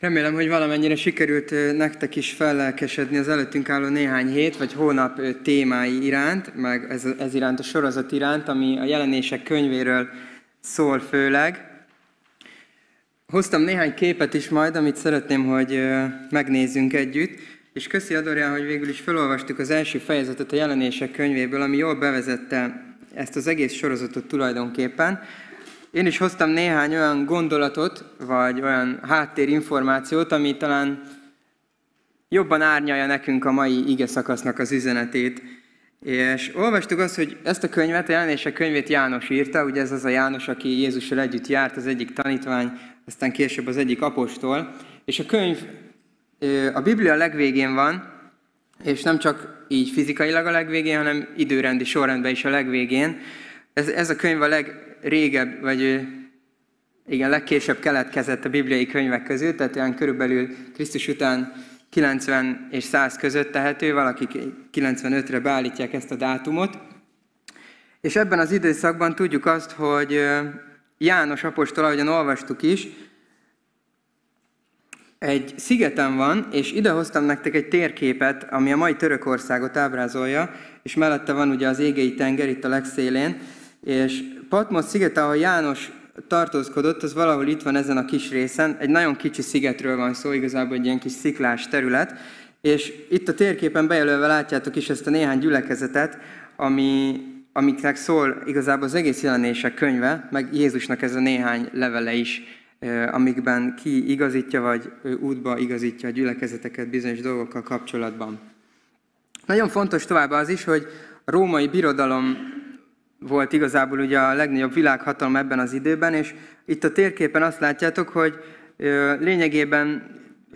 Remélem, hogy valamennyire sikerült nektek is fellelkesedni az előttünk álló néhány hét vagy hónap témái iránt, meg ez, ez iránt a sorozat iránt, ami a jelenések könyvéről szól főleg. Hoztam néhány képet is majd, amit szeretném, hogy megnézzünk együtt, és köszi Adorján, hogy végül is felolvastuk az első fejezetet a jelenések könyvéből, ami jól bevezette ezt az egész sorozatot tulajdonképpen. Én is hoztam néhány olyan gondolatot, vagy olyan háttérinformációt, ami talán jobban árnyalja nekünk a mai ige szakasznak az üzenetét. És olvastuk azt, hogy ezt a könyvet, a jelenések könyvét János írta, ugye ez az a János, aki Jézussal együtt járt, az egyik tanítvány, aztán később az egyik apostol. És a könyv a Biblia legvégén van, és nem csak így fizikailag a legvégén, hanem időrendi sorrendben is a legvégén. Ez, ez a könyv a leg, régebb, vagy igen, legkésőbb keletkezett a bibliai könyvek közül, tehát olyan körülbelül Krisztus után 90 és 100 között tehető, valakik 95-re beállítják ezt a dátumot. És ebben az időszakban tudjuk azt, hogy János apostol, ahogyan olvastuk is, egy szigeten van, és idehoztam nektek egy térképet, ami a mai Törökországot ábrázolja, és mellette van ugye az égei tenger itt a legszélén, és Patmos szigete, ahol János tartózkodott, az valahol itt van ezen a kis részen. Egy nagyon kicsi szigetről van szó, igazából egy ilyen kis sziklás terület. És itt a térképen bejelölve látjátok is ezt a néhány gyülekezetet, ami, amiknek szól igazából az egész jelenések könyve, meg Jézusnak ez a néhány levele is, amikben ki igazítja, vagy útba igazítja a gyülekezeteket bizonyos dolgokkal kapcsolatban. Nagyon fontos tovább az is, hogy a római birodalom volt igazából ugye a legnagyobb világhatalom ebben az időben, és itt a térképen azt látjátok, hogy lényegében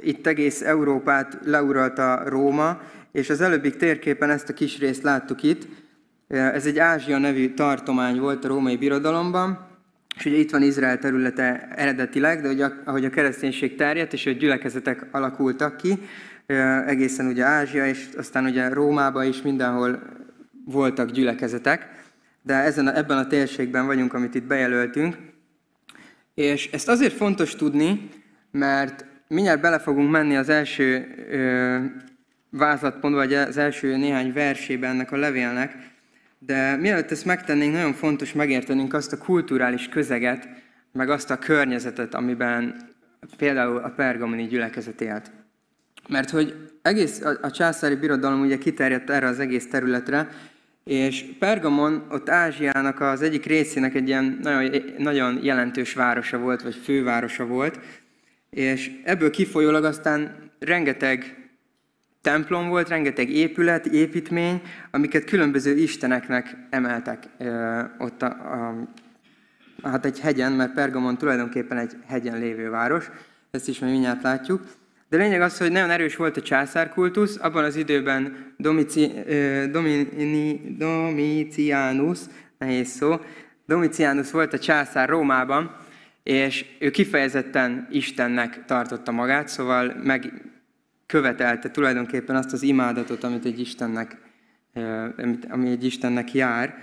itt egész Európát leuralta Róma, és az előbbi térképen ezt a kis részt láttuk itt. Ez egy Ázsia nevű tartomány volt a római birodalomban, és ugye itt van Izrael területe eredetileg, de ugye, ahogy a kereszténység terjedt, és a gyülekezetek alakultak ki, egészen ugye Ázsia, és aztán ugye Rómában is mindenhol voltak gyülekezetek de ezen a, ebben a térségben vagyunk, amit itt bejelöltünk. És ezt azért fontos tudni, mert mindjárt bele fogunk menni az első ö, vázlatpontba, vagy az első néhány versében ennek a levélnek, de mielőtt ezt megtennénk, nagyon fontos megértenünk azt a kulturális közeget, meg azt a környezetet, amiben például a pergamoni gyülekezet élt. Mert hogy egész a, a császári birodalom ugye kiterjedt erre az egész területre, és Pergamon, ott Ázsiának az egyik részének egy ilyen nagyon, nagyon jelentős városa volt, vagy fővárosa volt, és ebből kifolyólag aztán rengeteg templom volt, rengeteg épület, építmény, amiket különböző isteneknek emeltek ott a, a, hát egy hegyen, mert Pergamon tulajdonképpen egy hegyen lévő város, ezt is majd mindjárt látjuk. De lényeg az, hogy nagyon erős volt a császárkultusz, abban az időben Domici, Domini, Domitianus, nehéz szó, Domitianus volt a császár Rómában, és ő kifejezetten Istennek tartotta magát, szóval megkövetelte tulajdonképpen azt az imádatot, amit egy Istennek, ami egy Istennek jár.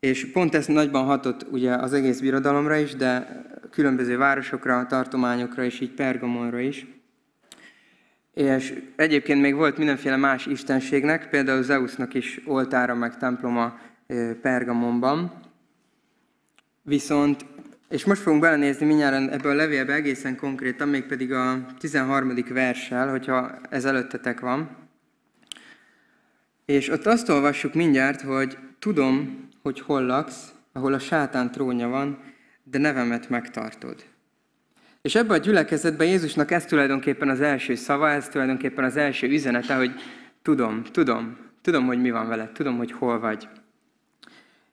És pont ez nagyban hatott ugye az egész birodalomra is, de különböző városokra, tartományokra és így Pergamonra is. És egyébként még volt mindenféle más istenségnek, például Zeusnak is oltára meg temploma Pergamonban. Viszont, és most fogunk belenézni mindjárt ebbe a levélbe egészen konkrétan, mégpedig a 13. verssel, hogyha ez előttetek van. És ott azt olvassuk mindjárt, hogy tudom, hogy hol laksz, ahol a sátán trónja van, de nevemet megtartod. És ebben a gyülekezetben Jézusnak ez tulajdonképpen az első szava, ez tulajdonképpen az első üzenete, hogy tudom, tudom, tudom, hogy mi van veled, tudom, hogy hol vagy.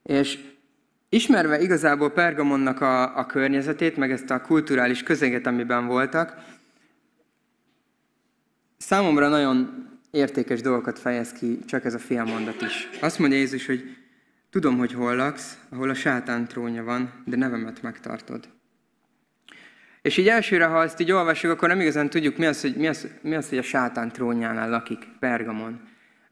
És ismerve igazából Pergamonnak a, a környezetét, meg ezt a kulturális közeget, amiben voltak, számomra nagyon értékes dolgokat fejez ki csak ez a fél mondat is. Azt mondja Jézus, hogy tudom, hogy hol laksz, ahol a sátán trónja van, de nevemet megtartod. És így elsőre, ha ezt így olvassuk, akkor nem igazán tudjuk, mi az, hogy, mi az, mi az, hogy a sátán trónjánál lakik, Pergamon.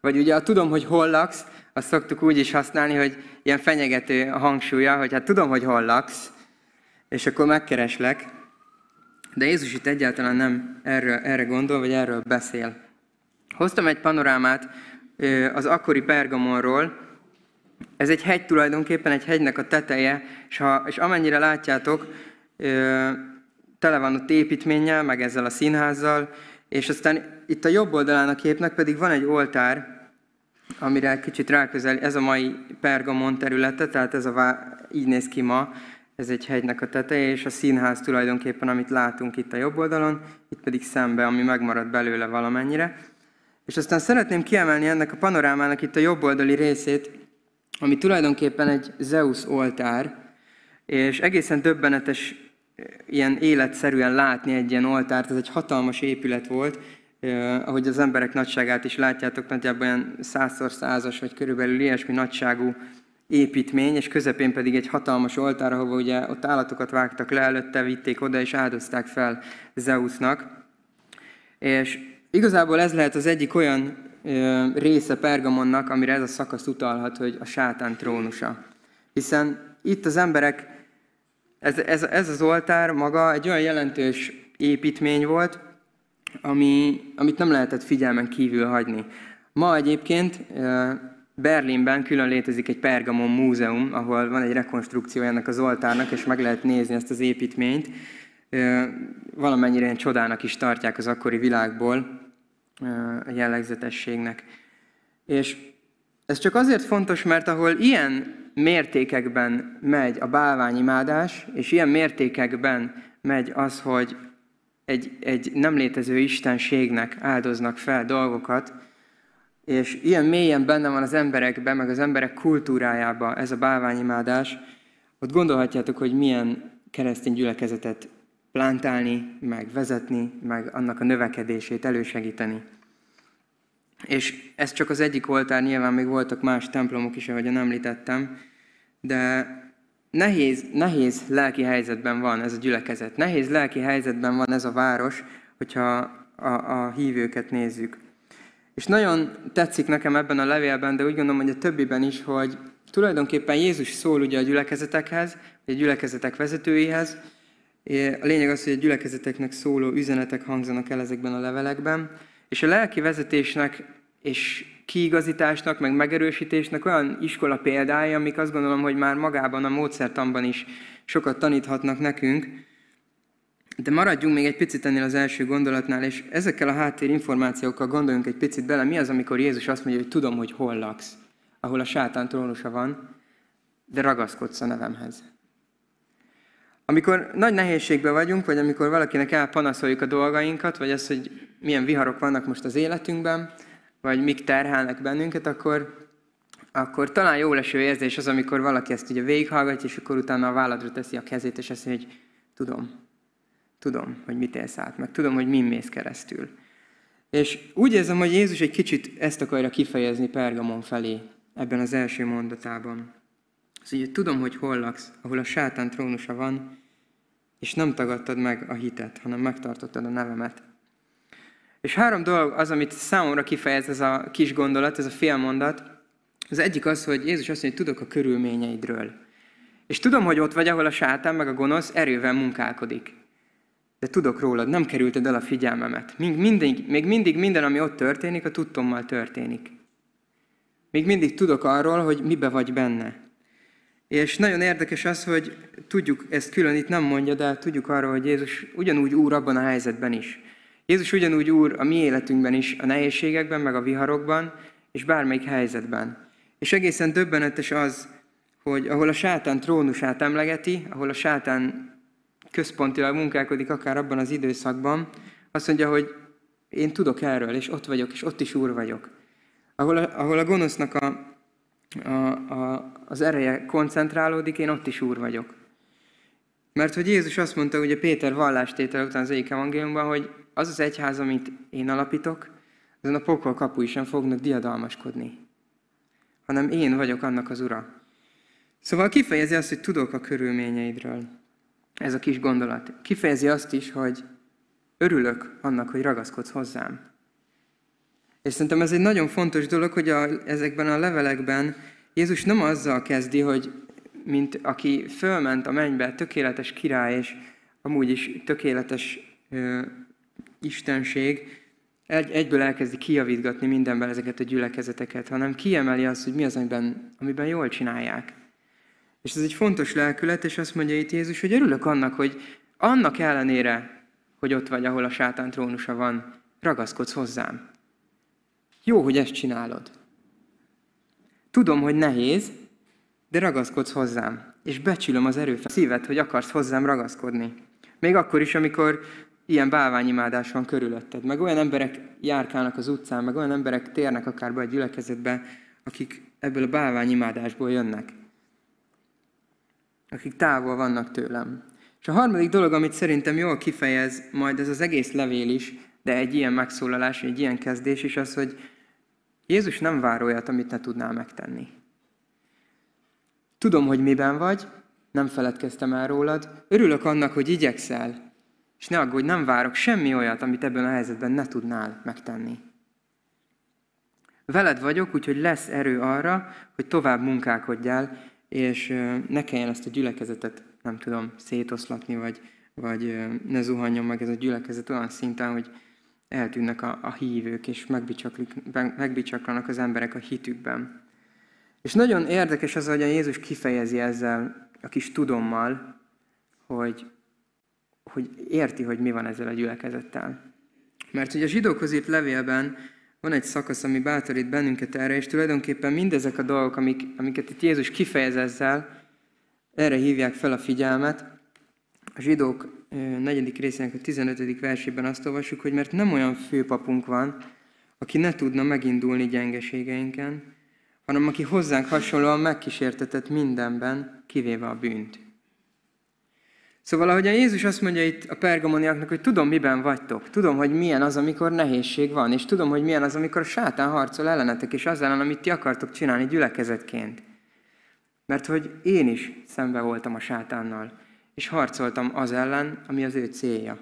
Vagy ugye, ha tudom, hogy hol laksz, azt szoktuk úgy is használni, hogy ilyen fenyegető a hangsúlya, hogy hát tudom, hogy hol laksz, és akkor megkereslek. De Jézus itt egyáltalán nem erre, erre gondol, vagy erről beszél. Hoztam egy panorámát az akkori Pergamonról. Ez egy hegy tulajdonképpen, egy hegynek a teteje, és, ha, és amennyire látjátok, tele van ott építménnyel, meg ezzel a színházzal, és aztán itt a jobb oldalán a képnek pedig van egy oltár, amire kicsit ráközel, ez a mai Pergamon területe, tehát ez a vá... így néz ki ma, ez egy hegynek a teteje, és a színház tulajdonképpen, amit látunk itt a jobb oldalon, itt pedig szembe, ami megmaradt belőle valamennyire. És aztán szeretném kiemelni ennek a panorámának itt a jobb oldali részét, ami tulajdonképpen egy Zeus oltár, és egészen döbbenetes ilyen életszerűen látni egy ilyen oltárt, ez egy hatalmas épület volt, ahogy az emberek nagyságát is látjátok, nagyjából olyan százszor százas, vagy körülbelül ilyesmi nagyságú építmény, és közepén pedig egy hatalmas oltár, ahol ugye ott állatokat vágtak le, előtte vitték oda, és áldozták fel Zeusnak. És igazából ez lehet az egyik olyan része Pergamonnak, amire ez a szakasz utalhat, hogy a sátán trónusa. Hiszen itt az emberek, ez, ez, ez az oltár maga egy olyan jelentős építmény volt, ami, amit nem lehetett figyelmen kívül hagyni. Ma egyébként Berlinben külön létezik egy Pergamon múzeum, ahol van egy rekonstrukció ennek az oltárnak, és meg lehet nézni ezt az építményt. Valamennyire ilyen csodának is tartják az akkori világból a jellegzetességnek. És ez csak azért fontos, mert ahol ilyen mértékekben megy a bálványimádás, és ilyen mértékekben megy az, hogy egy, egy nem létező istenségnek áldoznak fel dolgokat, és ilyen mélyen benne van az emberekben, meg az emberek kultúrájában ez a bálványimádás, ott gondolhatjátok, hogy milyen keresztény gyülekezetet plántálni, meg vezetni, meg annak a növekedését elősegíteni. És ez csak az egyik oltár, nyilván még voltak más templomok is, ahogyan említettem, de nehéz, nehéz lelki helyzetben van ez a gyülekezet. Nehéz lelki helyzetben van ez a város, hogyha a, a hívőket nézzük. És nagyon tetszik nekem ebben a levélben, de úgy gondolom, hogy a többiben is, hogy tulajdonképpen Jézus szól ugye a gyülekezetekhez, vagy a gyülekezetek vezetőihez. A lényeg az, hogy a gyülekezeteknek szóló üzenetek hangzanak el ezekben a levelekben. És a lelki vezetésnek és kiigazításnak, meg megerősítésnek olyan iskola példája, amik azt gondolom, hogy már magában a módszertanban is sokat taníthatnak nekünk, de maradjunk még egy picit ennél az első gondolatnál, és ezekkel a háttérinformációkkal gondoljunk egy picit bele. Mi az, amikor Jézus azt mondja, hogy tudom, hogy hol laksz, ahol a sátán trónusa van, de ragaszkodsz a nevemhez. Amikor nagy nehézségben vagyunk, vagy amikor valakinek elpanaszoljuk a dolgainkat, vagy az, hogy milyen viharok vannak most az életünkben, vagy mik terhelnek bennünket, akkor, akkor talán jó leső érzés az, amikor valaki ezt ugye végighallgatja, és akkor utána a válladra teszi a kezét, és azt mondja, hogy tudom, Tudom, hogy mit élsz át, meg tudom, hogy min mész keresztül. És úgy érzem, hogy Jézus egy kicsit ezt akarja kifejezni Pergamon felé, ebben az első mondatában. Az, hogy tudom, hogy hol laksz, ahol a sátán trónusa van, és nem tagadtad meg a hitet, hanem megtartottad a nevemet. És három dolog az, amit számomra kifejez ez a kis gondolat, ez a félmondat. Az egyik az, hogy Jézus azt mondja, hogy tudok a körülményeidről. És tudom, hogy ott vagy, ahol a sátán meg a gonosz erővel munkálkodik de tudok rólad, nem kerülted el a figyelmemet. Még mindig, még mindig minden, ami ott történik, a tudtommal történik. Még mindig tudok arról, hogy mibe vagy benne. És nagyon érdekes az, hogy tudjuk, ezt külön itt nem mondja, de tudjuk arról, hogy Jézus ugyanúgy úr abban a helyzetben is. Jézus ugyanúgy úr a mi életünkben is, a nehézségekben, meg a viharokban, és bármelyik helyzetben. És egészen döbbenetes az, hogy ahol a sátán trónusát emlegeti, ahol a sátán központilag munkálkodik akár abban az időszakban, azt mondja, hogy én tudok erről, és ott vagyok, és ott is úr vagyok. Ahol a, ahol a gonosznak a, a, a, az ereje koncentrálódik, én ott is úr vagyok. Mert hogy Jézus azt mondta, hogy a Péter vallástétel után az egyik evangéliumban, hogy az az egyház, amit én alapítok, azon a pokol kapui sem fognak diadalmaskodni. Hanem én vagyok annak az ura. Szóval kifejezi azt, hogy tudok a körülményeidről ez a kis gondolat. Kifejezi azt is, hogy örülök annak, hogy ragaszkodsz hozzám. És szerintem ez egy nagyon fontos dolog, hogy a, ezekben a levelekben Jézus nem azzal kezdi, hogy mint aki fölment a mennybe, tökéletes király, és amúgy is tökéletes ö, istenség egy, egyből elkezdi kijavítgatni mindenben ezeket a gyülekezeteket, hanem kiemeli azt, hogy mi az, amiben, amiben jól csinálják. És ez egy fontos lelkület, és azt mondja itt Jézus, hogy örülök annak, hogy annak ellenére, hogy ott vagy, ahol a sátán trónusa van, ragaszkodsz hozzám. Jó, hogy ezt csinálod. Tudom, hogy nehéz, de ragaszkodsz hozzám. És becsülöm az erőfeszítést, szívet, hogy akarsz hozzám ragaszkodni. Még akkor is, amikor ilyen bálványimádás van körülötted. Meg olyan emberek járkálnak az utcán, meg olyan emberek térnek akár be a gyülekezetbe, akik ebből a bálványimádásból jönnek. Akik távol vannak tőlem. És a harmadik dolog, amit szerintem jól kifejez majd ez az egész levél is, de egy ilyen megszólalás, egy ilyen kezdés is az, hogy Jézus nem vár olyat, amit ne tudnál megtenni. Tudom, hogy miben vagy, nem feledkeztem el rólad, örülök annak, hogy igyekszel, és ne aggódj, nem várok semmi olyat, amit ebben a helyzetben ne tudnál megtenni. Veled vagyok, úgyhogy lesz erő arra, hogy tovább munkálkodjál, és ne kelljen ezt a gyülekezetet, nem tudom, szétoszlatni, vagy, vagy ne zuhanjon meg ez a gyülekezet olyan szinten, hogy eltűnnek a, a hívők, és megbicsaklanak az emberek a hitükben. És nagyon érdekes az, hogy a Jézus kifejezi ezzel a kis tudommal, hogy, hogy érti, hogy mi van ezzel a gyülekezettel. Mert hogy a zsidókhoz írt levélben van egy szakasz, ami bátorít bennünket erre, és tulajdonképpen mindezek a dolgok, amik, amiket itt Jézus kifejez ezzel, erre hívják fel a figyelmet. A zsidók negyedik részének a 15. versében azt olvassuk, hogy mert nem olyan főpapunk van, aki ne tudna megindulni gyengeségeinken, hanem aki hozzánk hasonlóan megkísértetett mindenben, kivéve a bűnt. Szóval, ahogy a Jézus azt mondja itt a pergamoniaknak, hogy tudom, miben vagytok, tudom, hogy milyen az, amikor nehézség van, és tudom, hogy milyen az, amikor a sátán harcol ellenetek, és az ellen, amit ti akartok csinálni gyülekezetként. Mert hogy én is szembe voltam a sátánnal, és harcoltam az ellen, ami az ő célja.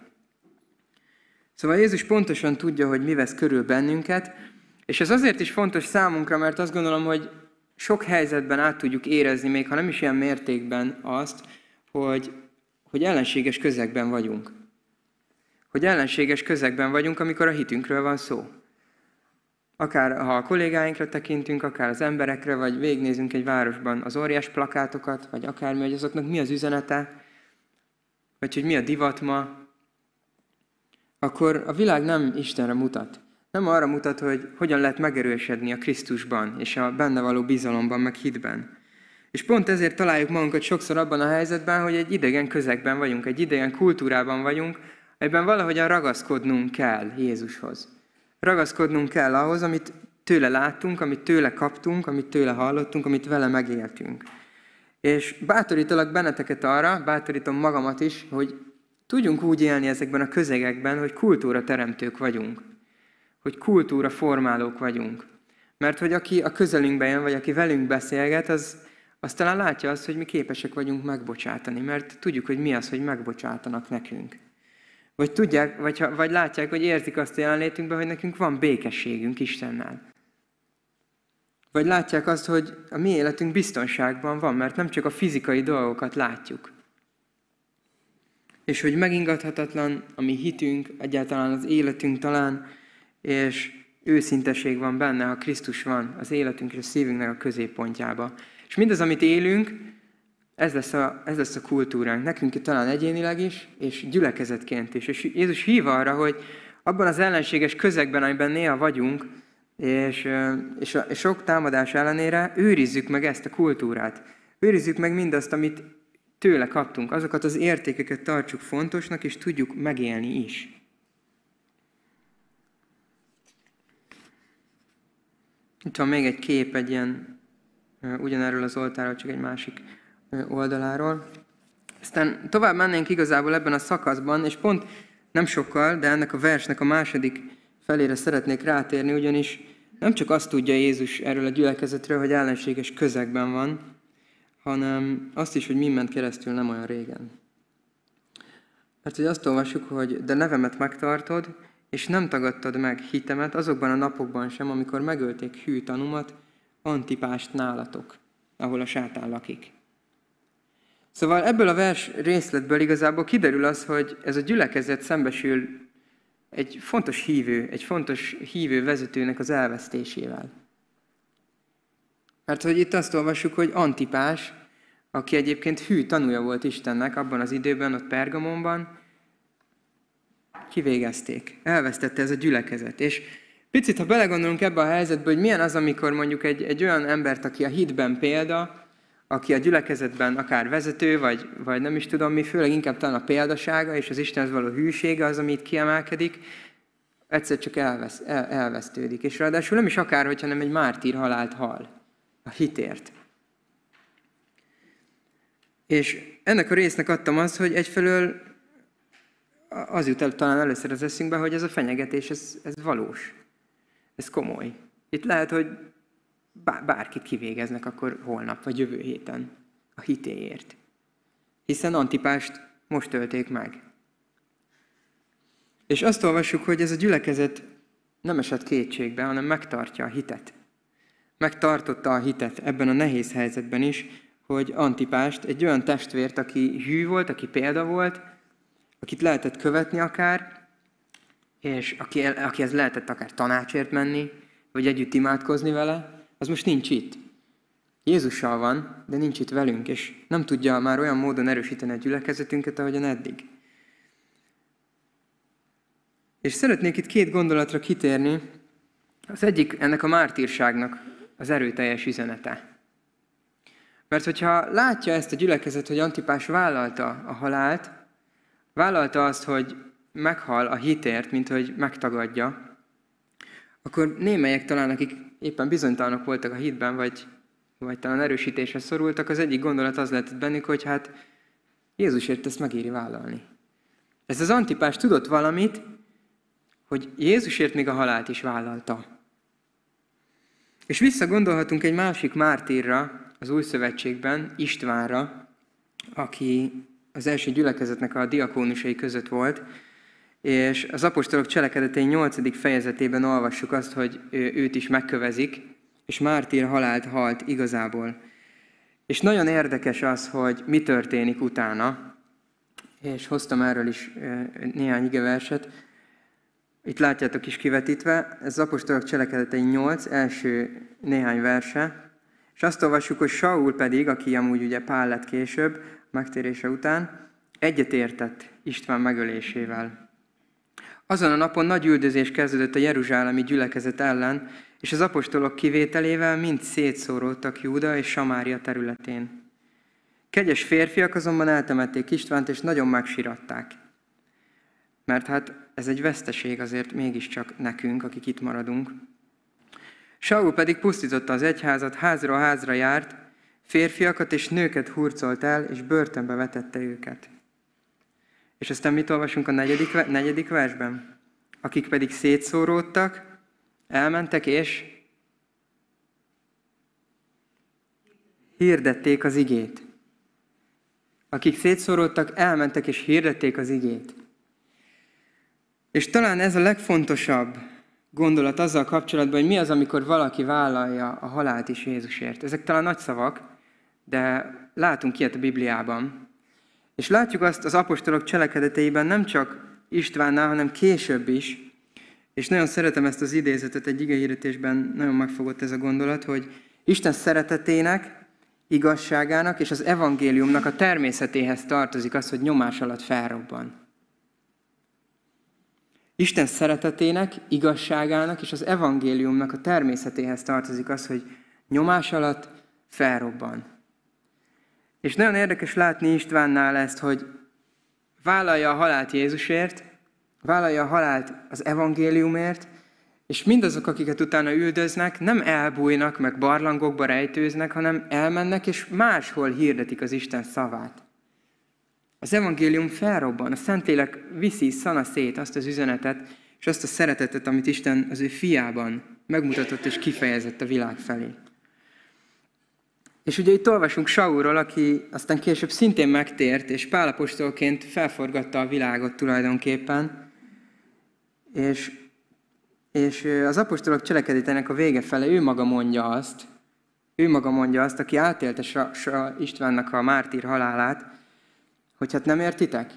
Szóval Jézus pontosan tudja, hogy mi vesz körül bennünket, és ez azért is fontos számunkra, mert azt gondolom, hogy sok helyzetben át tudjuk érezni, még ha nem is ilyen mértékben azt, hogy, hogy ellenséges közegben vagyunk. Hogy ellenséges közegben vagyunk, amikor a hitünkről van szó. Akár ha a kollégáinkra tekintünk, akár az emberekre, vagy végnézünk egy városban az óriás plakátokat, vagy akármi, hogy azoknak mi az üzenete, vagy hogy mi a divat ma, akkor a világ nem Istenre mutat. Nem arra mutat, hogy hogyan lehet megerősödni a Krisztusban, és a benne való bizalomban, meg hitben. És pont ezért találjuk magunkat sokszor abban a helyzetben, hogy egy idegen közegben vagyunk, egy idegen kultúrában vagyunk, ebben valahogyan ragaszkodnunk kell Jézushoz. Ragaszkodnunk kell ahhoz, amit tőle láttunk, amit tőle kaptunk, amit tőle hallottunk, amit vele megéltünk. És bátorítalak benneteket arra, bátorítom magamat is, hogy tudjunk úgy élni ezekben a közegekben, hogy kultúra teremtők vagyunk. Hogy kultúra formálók vagyunk. Mert hogy aki a közelünkben jön, vagy aki velünk beszélget, az, az talán látja azt, hogy mi képesek vagyunk megbocsátani, mert tudjuk, hogy mi az, hogy megbocsátanak nekünk. Vagy tudják, vagy, vagy látják, hogy érzik azt a jelenlétünkben, hogy nekünk van békességünk Istennel. Vagy látják azt, hogy a mi életünk biztonságban van, mert nem csak a fizikai dolgokat látjuk. És hogy megingathatatlan a mi hitünk, egyáltalán az életünk talán, és őszinteség van benne, ha Krisztus van az életünk és a szívünknek a középpontjába. És mindaz, amit élünk, ez lesz, a, ez lesz a kultúránk. Nekünk talán egyénileg is, és gyülekezetként is. És Jézus hív arra, hogy abban az ellenséges közegben, amiben néha vagyunk, és, és, a, és sok támadás ellenére őrizzük meg ezt a kultúrát. Őrizzük meg mindazt, amit tőle kaptunk. Azokat az értékeket tartsuk fontosnak, és tudjuk megélni is. Itt van még egy kép, egy ilyen, ugyanerről az oltáról, csak egy másik oldaláról. Aztán tovább mennénk igazából ebben a szakaszban, és pont nem sokkal, de ennek a versnek a második felére szeretnék rátérni, ugyanis nem csak azt tudja Jézus erről a gyülekezetről, hogy ellenséges közegben van, hanem azt is, hogy mi ment keresztül nem olyan régen. Mert hogy azt olvassuk, hogy de nevemet megtartod, és nem tagadtad meg hitemet azokban a napokban sem, amikor megölték hű tanumat, antipást nálatok, ahol a sátán lakik. Szóval ebből a vers részletből igazából kiderül az, hogy ez a gyülekezet szembesül egy fontos hívő, egy fontos hívő vezetőnek az elvesztésével. Mert hogy itt azt olvassuk, hogy Antipás, aki egyébként hű tanúja volt Istennek abban az időben, ott Pergamonban, kivégezték. Elvesztette ez a gyülekezet. És picit, ha belegondolunk ebbe a helyzetbe, hogy milyen az, amikor mondjuk egy, egy olyan embert, aki a hitben példa, aki a gyülekezetben akár vezető, vagy, vagy nem is tudom mi, főleg inkább talán a példasága és az Istenhez való hűsége az, amit kiemelkedik, egyszer csak elvesz, el, elvesztődik. És ráadásul nem is akár, hogyha nem egy mártír halált hal a hitért. És ennek a résznek adtam azt, hogy egyfelől az jut el talán először az eszünkbe, hogy ez a fenyegetés, ez, ez valós. Ez komoly. Itt lehet, hogy bárkit kivégeznek akkor holnap vagy jövő héten a hitéért. Hiszen Antipást most tölték meg. És azt olvassuk, hogy ez a gyülekezet nem esett kétségbe, hanem megtartja a hitet. Megtartotta a hitet ebben a nehéz helyzetben is, hogy Antipást, egy olyan testvért, aki hű volt, aki példa volt, akit lehetett követni akár, és aki, akihez lehetett akár tanácsért menni, vagy együtt imádkozni vele, az most nincs itt. Jézussal van, de nincs itt velünk, és nem tudja már olyan módon erősíteni a gyülekezetünket, ahogyan eddig. És szeretnék itt két gondolatra kitérni. Az egyik ennek a mártírságnak az erőteljes üzenete. Mert hogyha látja ezt a gyülekezet, hogy Antipás vállalta a halált, vállalta azt, hogy meghal a hitért, mint hogy megtagadja, akkor némelyek talán, akik éppen bizonytalanok voltak a hitben, vagy, vagy talán erősítésre szorultak, az egyik gondolat az lehetett bennük, hogy hát Jézusért ezt megéri vállalni. Ez az antipás tudott valamit, hogy Jézusért még a halált is vállalta. És visszagondolhatunk egy másik mártírra az Új Szövetségben, Istvánra, aki az első gyülekezetnek a diakónusai között volt, és az apostolok cselekedetei 8. fejezetében olvassuk azt, hogy őt is megkövezik, és mártír halált halt igazából. És nagyon érdekes az, hogy mi történik utána, és hoztam erről is néhány igeverset. Itt látjátok is kivetítve, ez az apostolok cselekedetei 8, első néhány verse, és azt olvassuk, hogy Saul pedig, aki amúgy ugye Pál lett később, megtérése után, egyetértett István megölésével. Azon a napon nagy üldözés kezdődött a jeruzsálemi gyülekezet ellen, és az apostolok kivételével mind szétszóródtak Júda és Samária területén. Kegyes férfiak azonban eltemették Istvánt, és nagyon megsiratták. Mert hát ez egy veszteség azért mégiscsak nekünk, akik itt maradunk. Saul pedig pusztította az egyházat, házra házra járt, férfiakat és nőket hurcolt el, és börtönbe vetette őket. És aztán mit olvasunk a negyedik, negyedik versben? Akik pedig szétszóródtak, elmentek és hirdették az igét. Akik szétszóródtak, elmentek és hirdették az igét. És talán ez a legfontosabb gondolat azzal kapcsolatban, hogy mi az, amikor valaki vállalja a halált is Jézusért. Ezek talán nagy szavak, de látunk ilyet a Bibliában. És látjuk azt az apostolok cselekedeteiben nem csak Istvánnál, hanem később is, és nagyon szeretem ezt az idézetet, egy igehirdetésben nagyon megfogott ez a gondolat, hogy Isten szeretetének, igazságának és az evangéliumnak a természetéhez tartozik az, hogy nyomás alatt felrobban. Isten szeretetének, igazságának és az evangéliumnak a természetéhez tartozik az, hogy nyomás alatt felrobban. És nagyon érdekes látni Istvánnál ezt, hogy vállalja a halált Jézusért, vállalja a halált az evangéliumért, és mindazok, akiket utána üldöznek, nem elbújnak, meg barlangokba rejtőznek, hanem elmennek, és máshol hirdetik az Isten szavát. Az evangélium felrobban, a Szentlélek viszi szana szét azt az üzenetet, és azt a szeretetet, amit Isten az ő fiában megmutatott és kifejezett a világ felé. És ugye itt olvasunk Saulról, aki aztán később szintén megtért, és pálapostolként felforgatta a világot tulajdonképpen. És, és az apostolok cselekedetének a vége fele ő maga mondja azt, Ő maga mondja azt, aki átélte Sa, Sa Istvánnak a mártír halálát, hogy hát nem értitek?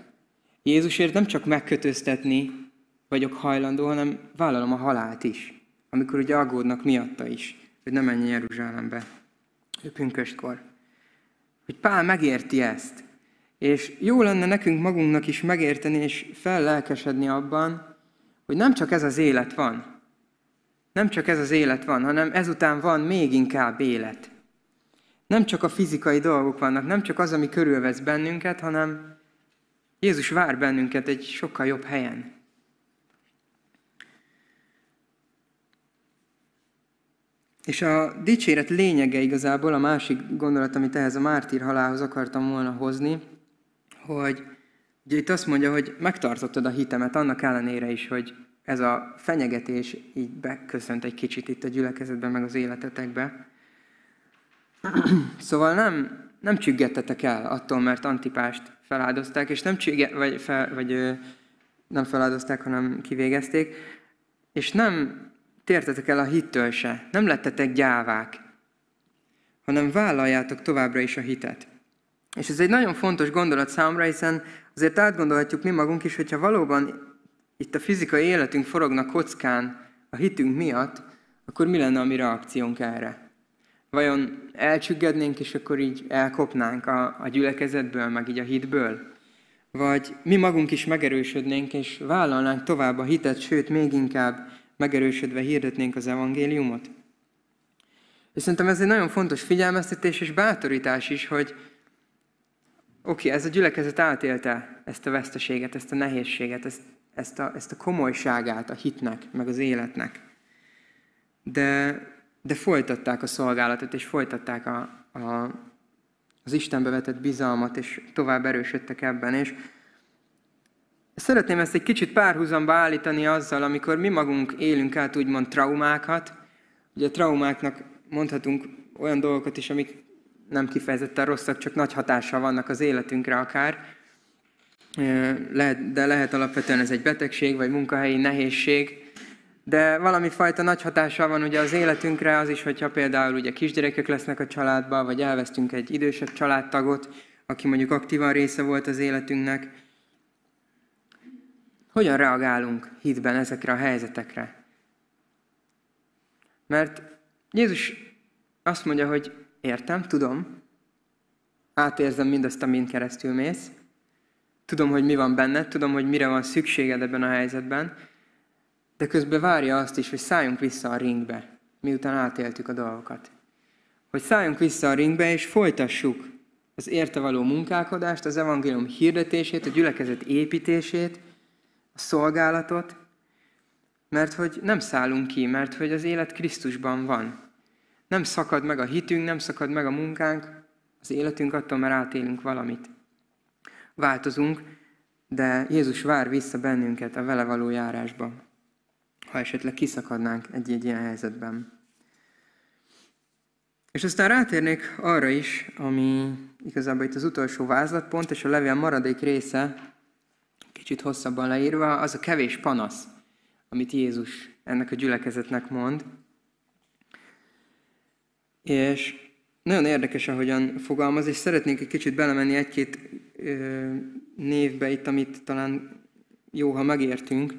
Jézusért nem csak megkötöztetni vagyok hajlandó, hanem vállalom a halált is. Amikor ugye aggódnak miatta is, hogy ne menjen Jeruzsálembe. Pünköstkor. Hogy Pál megérti ezt. És jó lenne nekünk magunknak is megérteni és fellelkesedni abban, hogy nem csak ez az élet van. Nem csak ez az élet van, hanem ezután van még inkább élet. Nem csak a fizikai dolgok vannak, nem csak az, ami körülvesz bennünket, hanem Jézus vár bennünket egy sokkal jobb helyen. És a dicséret lényege igazából, a másik gondolat, amit ehhez a mártír halálhoz akartam volna hozni, hogy ugye itt azt mondja, hogy megtartottad a hitemet annak ellenére is, hogy ez a fenyegetés így beköszönt egy kicsit itt a gyülekezetben, meg az életetekbe. szóval nem, nem csüggettetek el attól, mert Antipást feláldozták, és nem csügge, vagy, fel, vagy nem feláldozták, hanem kivégezték, és nem tértetek el a hittől se, nem lettetek gyávák, hanem vállaljátok továbbra is a hitet. És ez egy nagyon fontos gondolat számra, hiszen azért átgondolhatjuk mi magunk is, hogyha valóban itt a fizikai életünk forogna kockán a hitünk miatt, akkor mi lenne a mi reakciónk erre? Vajon elcsüggednénk, és akkor így elkopnánk a, a gyülekezetből, meg így a hitből? Vagy mi magunk is megerősödnénk, és vállalnánk tovább a hitet, sőt, még inkább megerősödve hirdetnénk az evangéliumot? És szerintem ez egy nagyon fontos figyelmeztetés és bátorítás is, hogy oké, okay, ez a gyülekezet átélte ezt a veszteséget, ezt a nehézséget, ezt, ezt, a, ezt a komolyságát a hitnek, meg az életnek. De, de folytatták a szolgálatot, és folytatták a, a, az Istenbe vetett bizalmat, és tovább erősödtek ebben. És szeretném ezt egy kicsit párhuzamba állítani azzal, amikor mi magunk élünk át úgymond traumákat. Ugye traumáknak mondhatunk olyan dolgokat is, amik nem kifejezetten rosszak, csak nagy hatással vannak az életünkre akár. Lehet, de lehet alapvetően ez egy betegség, vagy munkahelyi nehézség, de valami fajta nagy hatással van ugye az életünkre, az is, hogyha például ugye kisgyerekek lesznek a családban, vagy elvesztünk egy idősebb családtagot, aki mondjuk aktívan része volt az életünknek. Hogyan reagálunk hitben ezekre a helyzetekre? Mert Jézus azt mondja, hogy értem, tudom, átérzem mindazt, amin keresztül mész, tudom, hogy mi van benned, tudom, hogy mire van szükséged ebben a helyzetben, de közben várja azt is, hogy szálljunk vissza a ringbe, miután átéltük a dolgokat. Hogy szálljunk vissza a ringbe, és folytassuk az érte való munkálkodást, az evangélium hirdetését, a gyülekezet építését, a szolgálatot, mert hogy nem szállunk ki, mert hogy az élet Krisztusban van. Nem szakad meg a hitünk, nem szakad meg a munkánk, az életünk attól, mert átélünk valamit. Változunk, de Jézus vár vissza bennünket a vele való járásba, ha esetleg kiszakadnánk egy-egy ilyen helyzetben. És aztán rátérnék arra is, ami igazából itt az utolsó vázlatpont, és a levél maradék része, kicsit hosszabban leírva, az a kevés panasz, amit Jézus ennek a gyülekezetnek mond. És nagyon érdekes, ahogyan fogalmaz, és szeretnék egy kicsit belemenni egy-két névbe itt, amit talán jó, ha megértünk.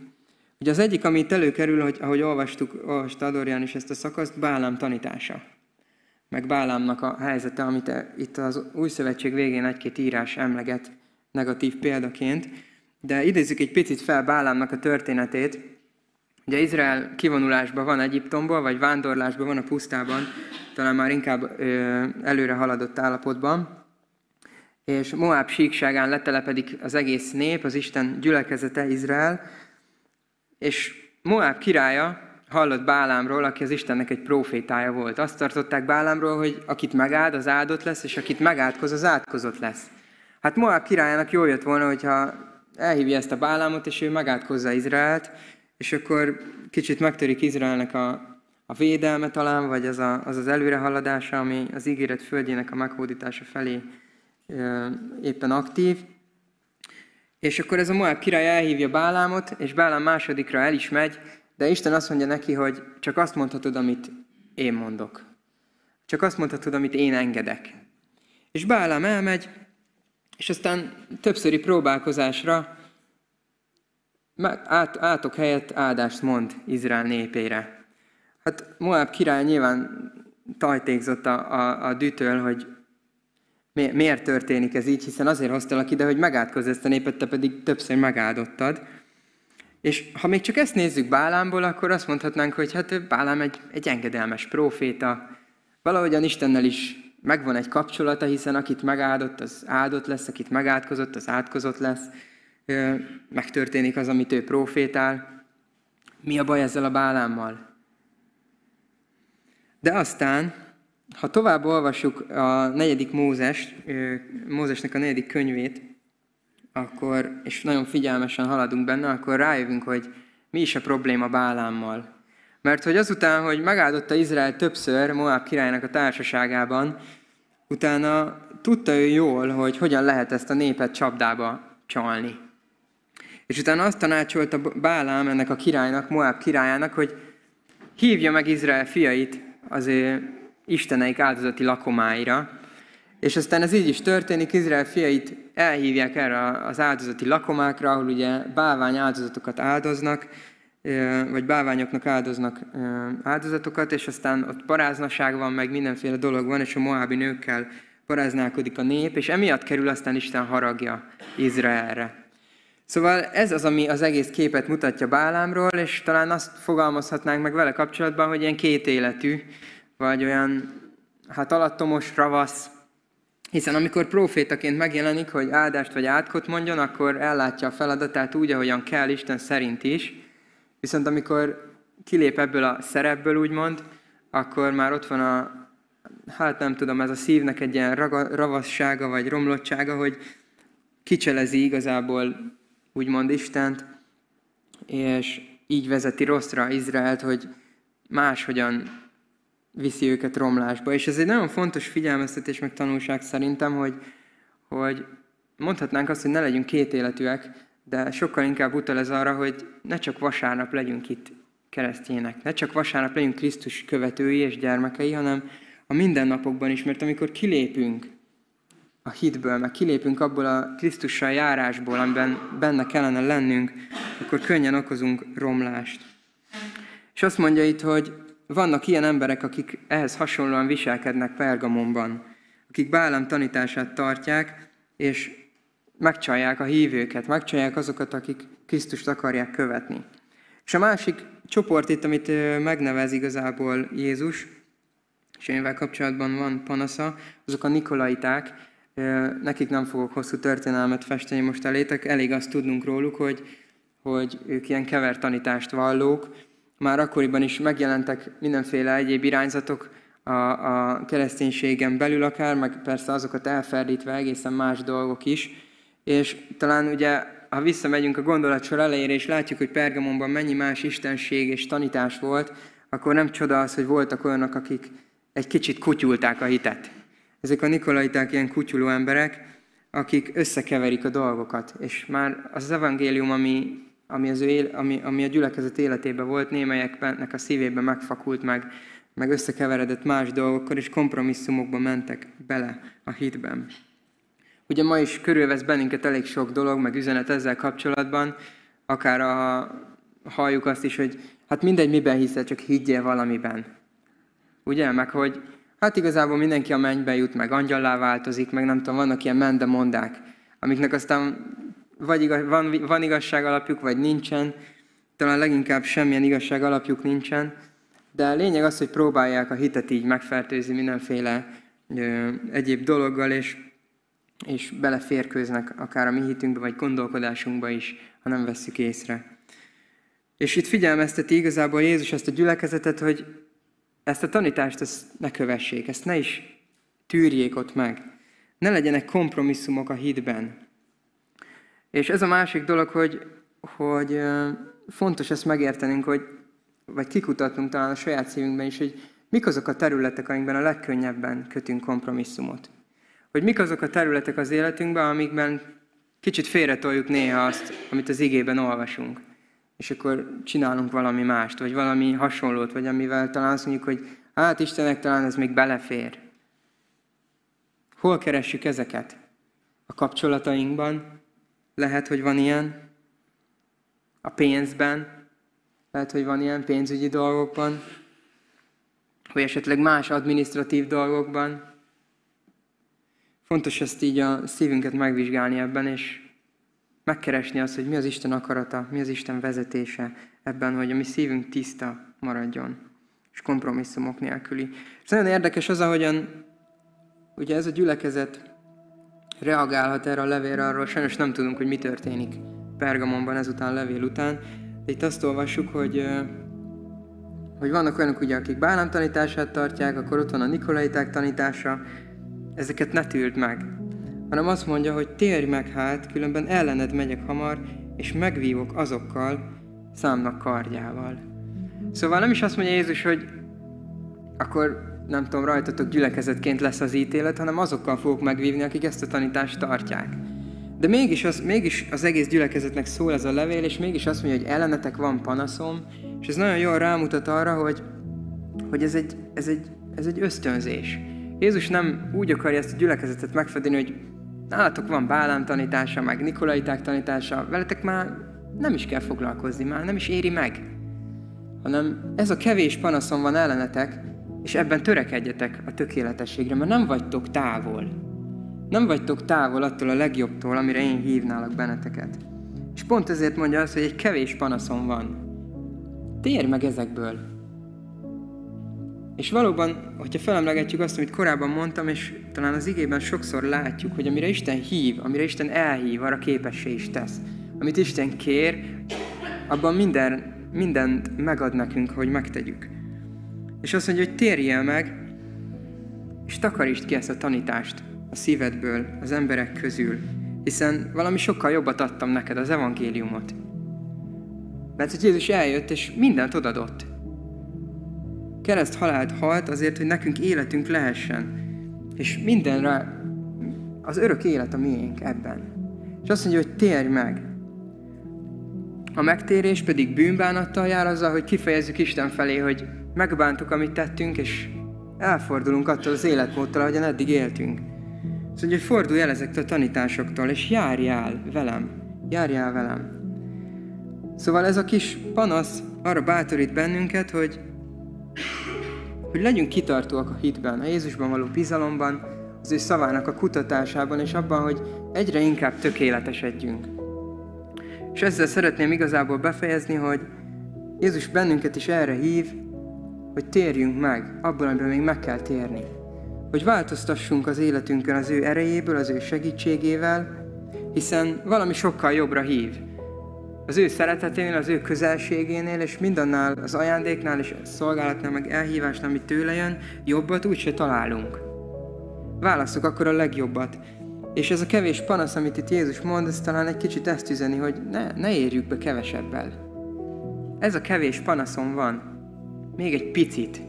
Ugye az egyik, amit előkerül, hogy ahogy olvastuk, olvasta Adorján is ezt a szakaszt, Bálám tanítása. Meg Bálámnak a helyzete, amit itt az új szövetség végén egy-két írás emleget negatív példaként. De idézzük egy picit fel Bálámnak a történetét. Ugye Izrael kivonulásban van Egyiptomból, vagy vándorlásban van a pusztában, talán már inkább ö, előre haladott állapotban. És Moab síkságán letelepedik az egész nép, az Isten gyülekezete, Izrael. És Moab királya hallott Bálámról, aki az Istennek egy profétája volt. Azt tartották Bálámról, hogy akit megáld, az áldott lesz, és akit megátkoz, az átkozott lesz. Hát Moab királyának jól jött volna, hogyha elhívja ezt a Bálámot, és ő megátkozza Izraelt, és akkor kicsit megtörik Izraelnek a, a védelme talán, vagy az, a, az az előrehaladása, ami az ígéret földjének a meghódítása felé e, éppen aktív. És akkor ez a Moab király elhívja Bálámot, és Bálám másodikra el is megy, de Isten azt mondja neki, hogy csak azt mondhatod, amit én mondok. csak azt mondhatod, amit én engedek. És Bálám elmegy, és aztán többszöri próbálkozásra át, átok helyett áldást mond Izrael népére. Hát Moab király nyilván tajtékzott a, a, a dütől, hogy mi, miért történik ez így, hiszen azért hoztalak ide, hogy megátkozz ezt a népet, te pedig többször megáldottad. És ha még csak ezt nézzük Bálámból, akkor azt mondhatnánk, hogy hát Bálám egy, egy engedelmes próféta, valahogyan Istennel is megvan egy kapcsolata, hiszen akit megáldott, az áldott lesz, akit megátkozott, az átkozott lesz. Megtörténik az, amit ő profétál. Mi a baj ezzel a Bálámmal? De aztán, ha tovább olvassuk a negyedik Mózes, Mózesnek a negyedik könyvét, akkor, és nagyon figyelmesen haladunk benne, akkor rájövünk, hogy mi is a probléma Bálámmal. Mert hogy azután, hogy megáldotta Izrael többször Moab királynak a társaságában, utána tudta ő jól, hogy hogyan lehet ezt a népet csapdába csalni. És utána azt tanácsolta Bálám ennek a királynak, Moab királyának, hogy hívja meg Izrael fiait az ő isteneik áldozati lakomáira, és aztán ez így is történik, Izrael fiait elhívják erre az áldozati lakomákra, ahol ugye bálvány áldozatokat áldoznak, vagy bálványoknak áldoznak áldozatokat, és aztán ott paráznaság van, meg mindenféle dolog van, és a moábi nőkkel paráználkodik a nép, és emiatt kerül aztán Isten haragja Izraelre. Szóval ez az, ami az egész képet mutatja Bálámról, és talán azt fogalmazhatnánk meg vele kapcsolatban, hogy ilyen két életű, vagy olyan hát alattomos, ravasz, hiszen amikor profétaként megjelenik, hogy áldást vagy átkot mondjon, akkor ellátja a feladatát úgy, ahogyan kell Isten szerint is. Viszont amikor kilép ebből a szerepből, úgymond, akkor már ott van a, hát nem tudom, ez a szívnek egy ilyen raga, ravassága vagy romlottsága, hogy kicselezi igazából úgymond Istent, és így vezeti rosszra Izraelt, hogy máshogyan viszi őket romlásba. És ez egy nagyon fontos figyelmeztetés, meg tanulság szerintem, hogy, hogy mondhatnánk azt, hogy ne legyünk kétéletűek, de sokkal inkább utal ez arra, hogy ne csak vasárnap legyünk itt keresztjének, ne csak vasárnap legyünk Krisztus követői és gyermekei, hanem a mindennapokban is, mert amikor kilépünk a hitből, meg kilépünk abból a Krisztussal járásból, amiben benne kellene lennünk, akkor könnyen okozunk romlást. És azt mondja itt, hogy vannak ilyen emberek, akik ehhez hasonlóan viselkednek Pergamonban, akik Bálám tanítását tartják, és megcsalják a hívőket, megcsalják azokat, akik Krisztust akarják követni. És a másik csoport itt, amit megnevez igazából Jézus, és amivel kapcsolatban van panasza, azok a nikolaiták. Nekik nem fogok hosszú történelmet festeni most elétek, elég azt tudnunk róluk, hogy, hogy ők ilyen kever tanítást vallók, már akkoriban is megjelentek mindenféle egyéb irányzatok a, a kereszténységen belül akár, meg persze azokat elferdítve egészen más dolgok is. És talán ugye, ha visszamegyünk a gondolatsor elejére, és látjuk, hogy Pergamonban mennyi más istenség és tanítás volt, akkor nem csoda az, hogy voltak olyanok, akik egy kicsit kutyulták a hitet. Ezek a nikolaiták ilyen kutyuló emberek, akik összekeverik a dolgokat. És már az evangélium, ami ami, az ő, ami, ami a gyülekezet életében volt, némelyeknek a szívében megfakult meg, meg összekeveredett más dolgokkal, és kompromisszumokba mentek bele a hitben. Ugye ma is körülvesz bennünket elég sok dolog, meg üzenet ezzel kapcsolatban, akár a, halljuk azt is, hogy hát mindegy, miben hiszel, csak higgyél valamiben. Ugye? Meg hogy hát igazából mindenki a mennybe jut, meg angyallá változik, meg nem tudom, vannak ilyen mendemondák, amiknek aztán vagy igaz, van, van igazság alapjuk, vagy nincsen. Talán leginkább semmilyen igazság alapjuk nincsen. De a lényeg az, hogy próbálják a hitet így megfertőzni mindenféle ö, egyéb dologgal, és, és beleférkőznek akár a mi hitünkbe, vagy gondolkodásunkba is, ha nem vesszük észre. És itt figyelmezteti igazából Jézus ezt a gyülekezetet, hogy ezt a tanítást ezt ne kövessék, ezt ne is tűrjék ott meg. Ne legyenek kompromisszumok a hitben. És ez a másik dolog, hogy, hogy fontos ezt megértenünk, hogy, vagy kikutatnunk talán a saját szívünkben is, hogy mik azok a területek, amikben a legkönnyebben kötünk kompromisszumot. Hogy mik azok a területek az életünkben, amikben kicsit félretoljuk néha azt, amit az igében olvasunk. És akkor csinálunk valami mást, vagy valami hasonlót, vagy amivel talán azt mondjuk, hogy Hát Istenek talán ez még belefér. Hol keressük ezeket? A kapcsolatainkban? Lehet, hogy van ilyen. A pénzben? Lehet, hogy van ilyen pénzügyi dolgokban. Vagy esetleg más administratív dolgokban. Fontos ezt így a szívünket megvizsgálni ebben, és megkeresni azt, hogy mi az Isten akarata, mi az Isten vezetése ebben, hogy a mi szívünk tiszta maradjon, és kompromisszumok nélküli. És nagyon érdekes az, ahogyan ugye ez a gyülekezet reagálhat erre a levélre, arról sajnos nem tudunk, hogy mi történik Pergamonban ezután levél után. De itt azt olvassuk, hogy, hogy vannak olyanok, ugye, akik Bálám tanítását tartják, akkor ott van a Nikolaiták tanítása, ezeket ne tűrd meg, hanem azt mondja, hogy térj meg hát, különben ellened megyek hamar, és megvívok azokkal számnak kardjával. Szóval nem is azt mondja Jézus, hogy akkor nem tudom, rajtatok gyülekezetként lesz az ítélet, hanem azokkal fogok megvívni, akik ezt a tanítást tartják. De mégis az, mégis az egész gyülekezetnek szól ez a levél, és mégis azt mondja, hogy ellenetek van panaszom, és ez nagyon jól rámutat arra, hogy, hogy ez, egy, ez, egy, ez egy ösztönzés. Jézus nem úgy akarja ezt a gyülekezetet megfedni, hogy nálatok van Bálám tanítása, meg Nikolaiták tanítása, veletek már nem is kell foglalkozni, már nem is éri meg. Hanem ez a kevés panaszom van ellenetek, és ebben törekedjetek a tökéletességre, mert nem vagytok távol. Nem vagytok távol attól a legjobbtól, amire én hívnálak benneteket. És pont ezért mondja azt, hogy egy kevés panaszom van. Térj meg ezekből. És valóban, hogyha felemlegetjük azt, amit korábban mondtam, és talán az igében sokszor látjuk, hogy amire Isten hív, amire Isten elhív, arra képessé is tesz. Amit Isten kér, abban minden, mindent megad nekünk, hogy megtegyük. És azt mondja, hogy térjél meg, és takarítsd ki ezt a tanítást a szívedből, az emberek közül, hiszen valami sokkal jobbat adtam neked, az evangéliumot. Mert hogy Jézus eljött, és mindent odadott. Kereszt halált halt azért, hogy nekünk életünk lehessen. És mindenre az örök élet a miénk ebben. És azt mondja, hogy térj meg. A megtérés pedig bűnbánattal jár azzal, hogy kifejezzük Isten felé, hogy megbántuk, amit tettünk, és elfordulunk attól az életmódtól, ahogyan eddig éltünk. Szóval, hogy fordulj el ezektől a tanításoktól, és járjál velem. Járjál velem. Szóval ez a kis panasz arra bátorít bennünket, hogy, hogy legyünk kitartóak a hitben, a Jézusban való bizalomban, az ő szavának a kutatásában, és abban, hogy egyre inkább tökéletesedjünk. És ezzel szeretném igazából befejezni, hogy Jézus bennünket is erre hív, hogy térjünk meg abban, amiben még meg kell térni. Hogy változtassunk az életünkön az ő erejéből, az ő segítségével, hiszen valami sokkal jobbra hív. Az ő szereteténél, az ő közelségénél, és mindannál az ajándéknál és szolgálatnál, meg elhívásnál, ami tőle jön, jobbat úgyse találunk. Válaszok akkor a legjobbat. És ez a kevés panasz, amit itt Jézus mond, ez talán egy kicsit ezt üzeni, hogy ne, ne érjük be kevesebbel. Ez a kevés panaszom van, még egy picit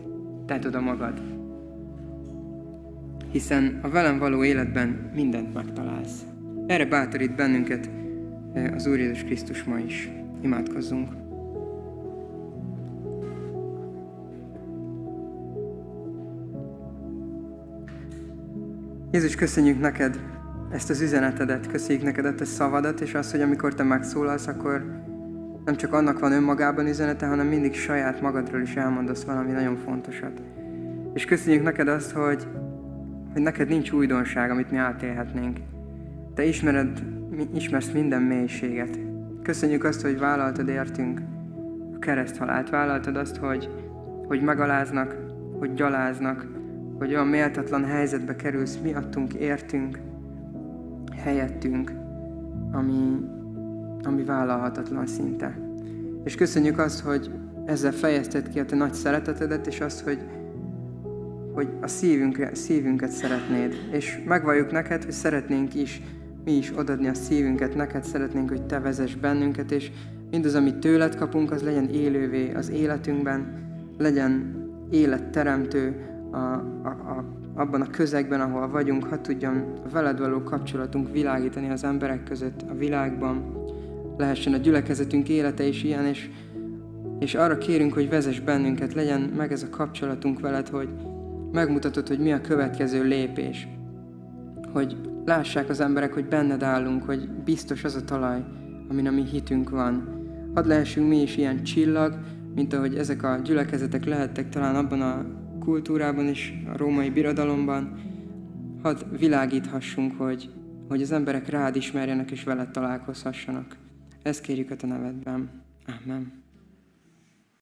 tedd oda magad. Hiszen a velem való életben mindent megtalálsz. Erre bátorít bennünket az Úr Jézus Krisztus ma is. Imádkozzunk! Jézus, köszönjük neked ezt az üzenetedet, köszönjük neked ezt a szavadat, és azt, hogy amikor te megszólalsz, akkor nem csak annak van önmagában üzenete, hanem mindig saját magadról is elmondasz valami nagyon fontosat. És köszönjük neked azt, hogy, hogy neked nincs újdonság, amit mi átélhetnénk. Te ismered, ismersz minden mélységet. Köszönjük azt, hogy vállaltad értünk a kereszthalált. Vállaltad azt, hogy, hogy megaláznak, hogy gyaláznak, hogy olyan méltatlan helyzetbe kerülsz miattunk, értünk, helyettünk, ami, ami vállalhatatlan szinte. És köszönjük azt, hogy ezzel fejezted ki a te nagy szeretetedet, és azt, hogy, hogy a szívünkre, szívünket szeretnéd. És megvalljuk neked, hogy szeretnénk is, mi is odadni a szívünket neked, szeretnénk, hogy te vezess bennünket, és mindaz, amit tőled kapunk, az legyen élővé az életünkben, legyen életteremtő a, a, a, abban a közegben, ahol vagyunk, ha tudjam veled való kapcsolatunk világítani az emberek között, a világban, lehessen a gyülekezetünk élete is ilyen, és, és arra kérünk, hogy vezess bennünket, legyen meg ez a kapcsolatunk veled, hogy megmutatod, hogy mi a következő lépés. Hogy lássák az emberek, hogy benned állunk, hogy biztos az a talaj, amin a mi hitünk van. Hadd lehessünk mi is ilyen csillag, mint ahogy ezek a gyülekezetek lehettek talán abban a kultúrában is, a római birodalomban. Hadd világíthassunk, hogy, hogy az emberek rád ismerjenek és veled találkozhassanak. Ezt kérjük a te nevedben. Amen.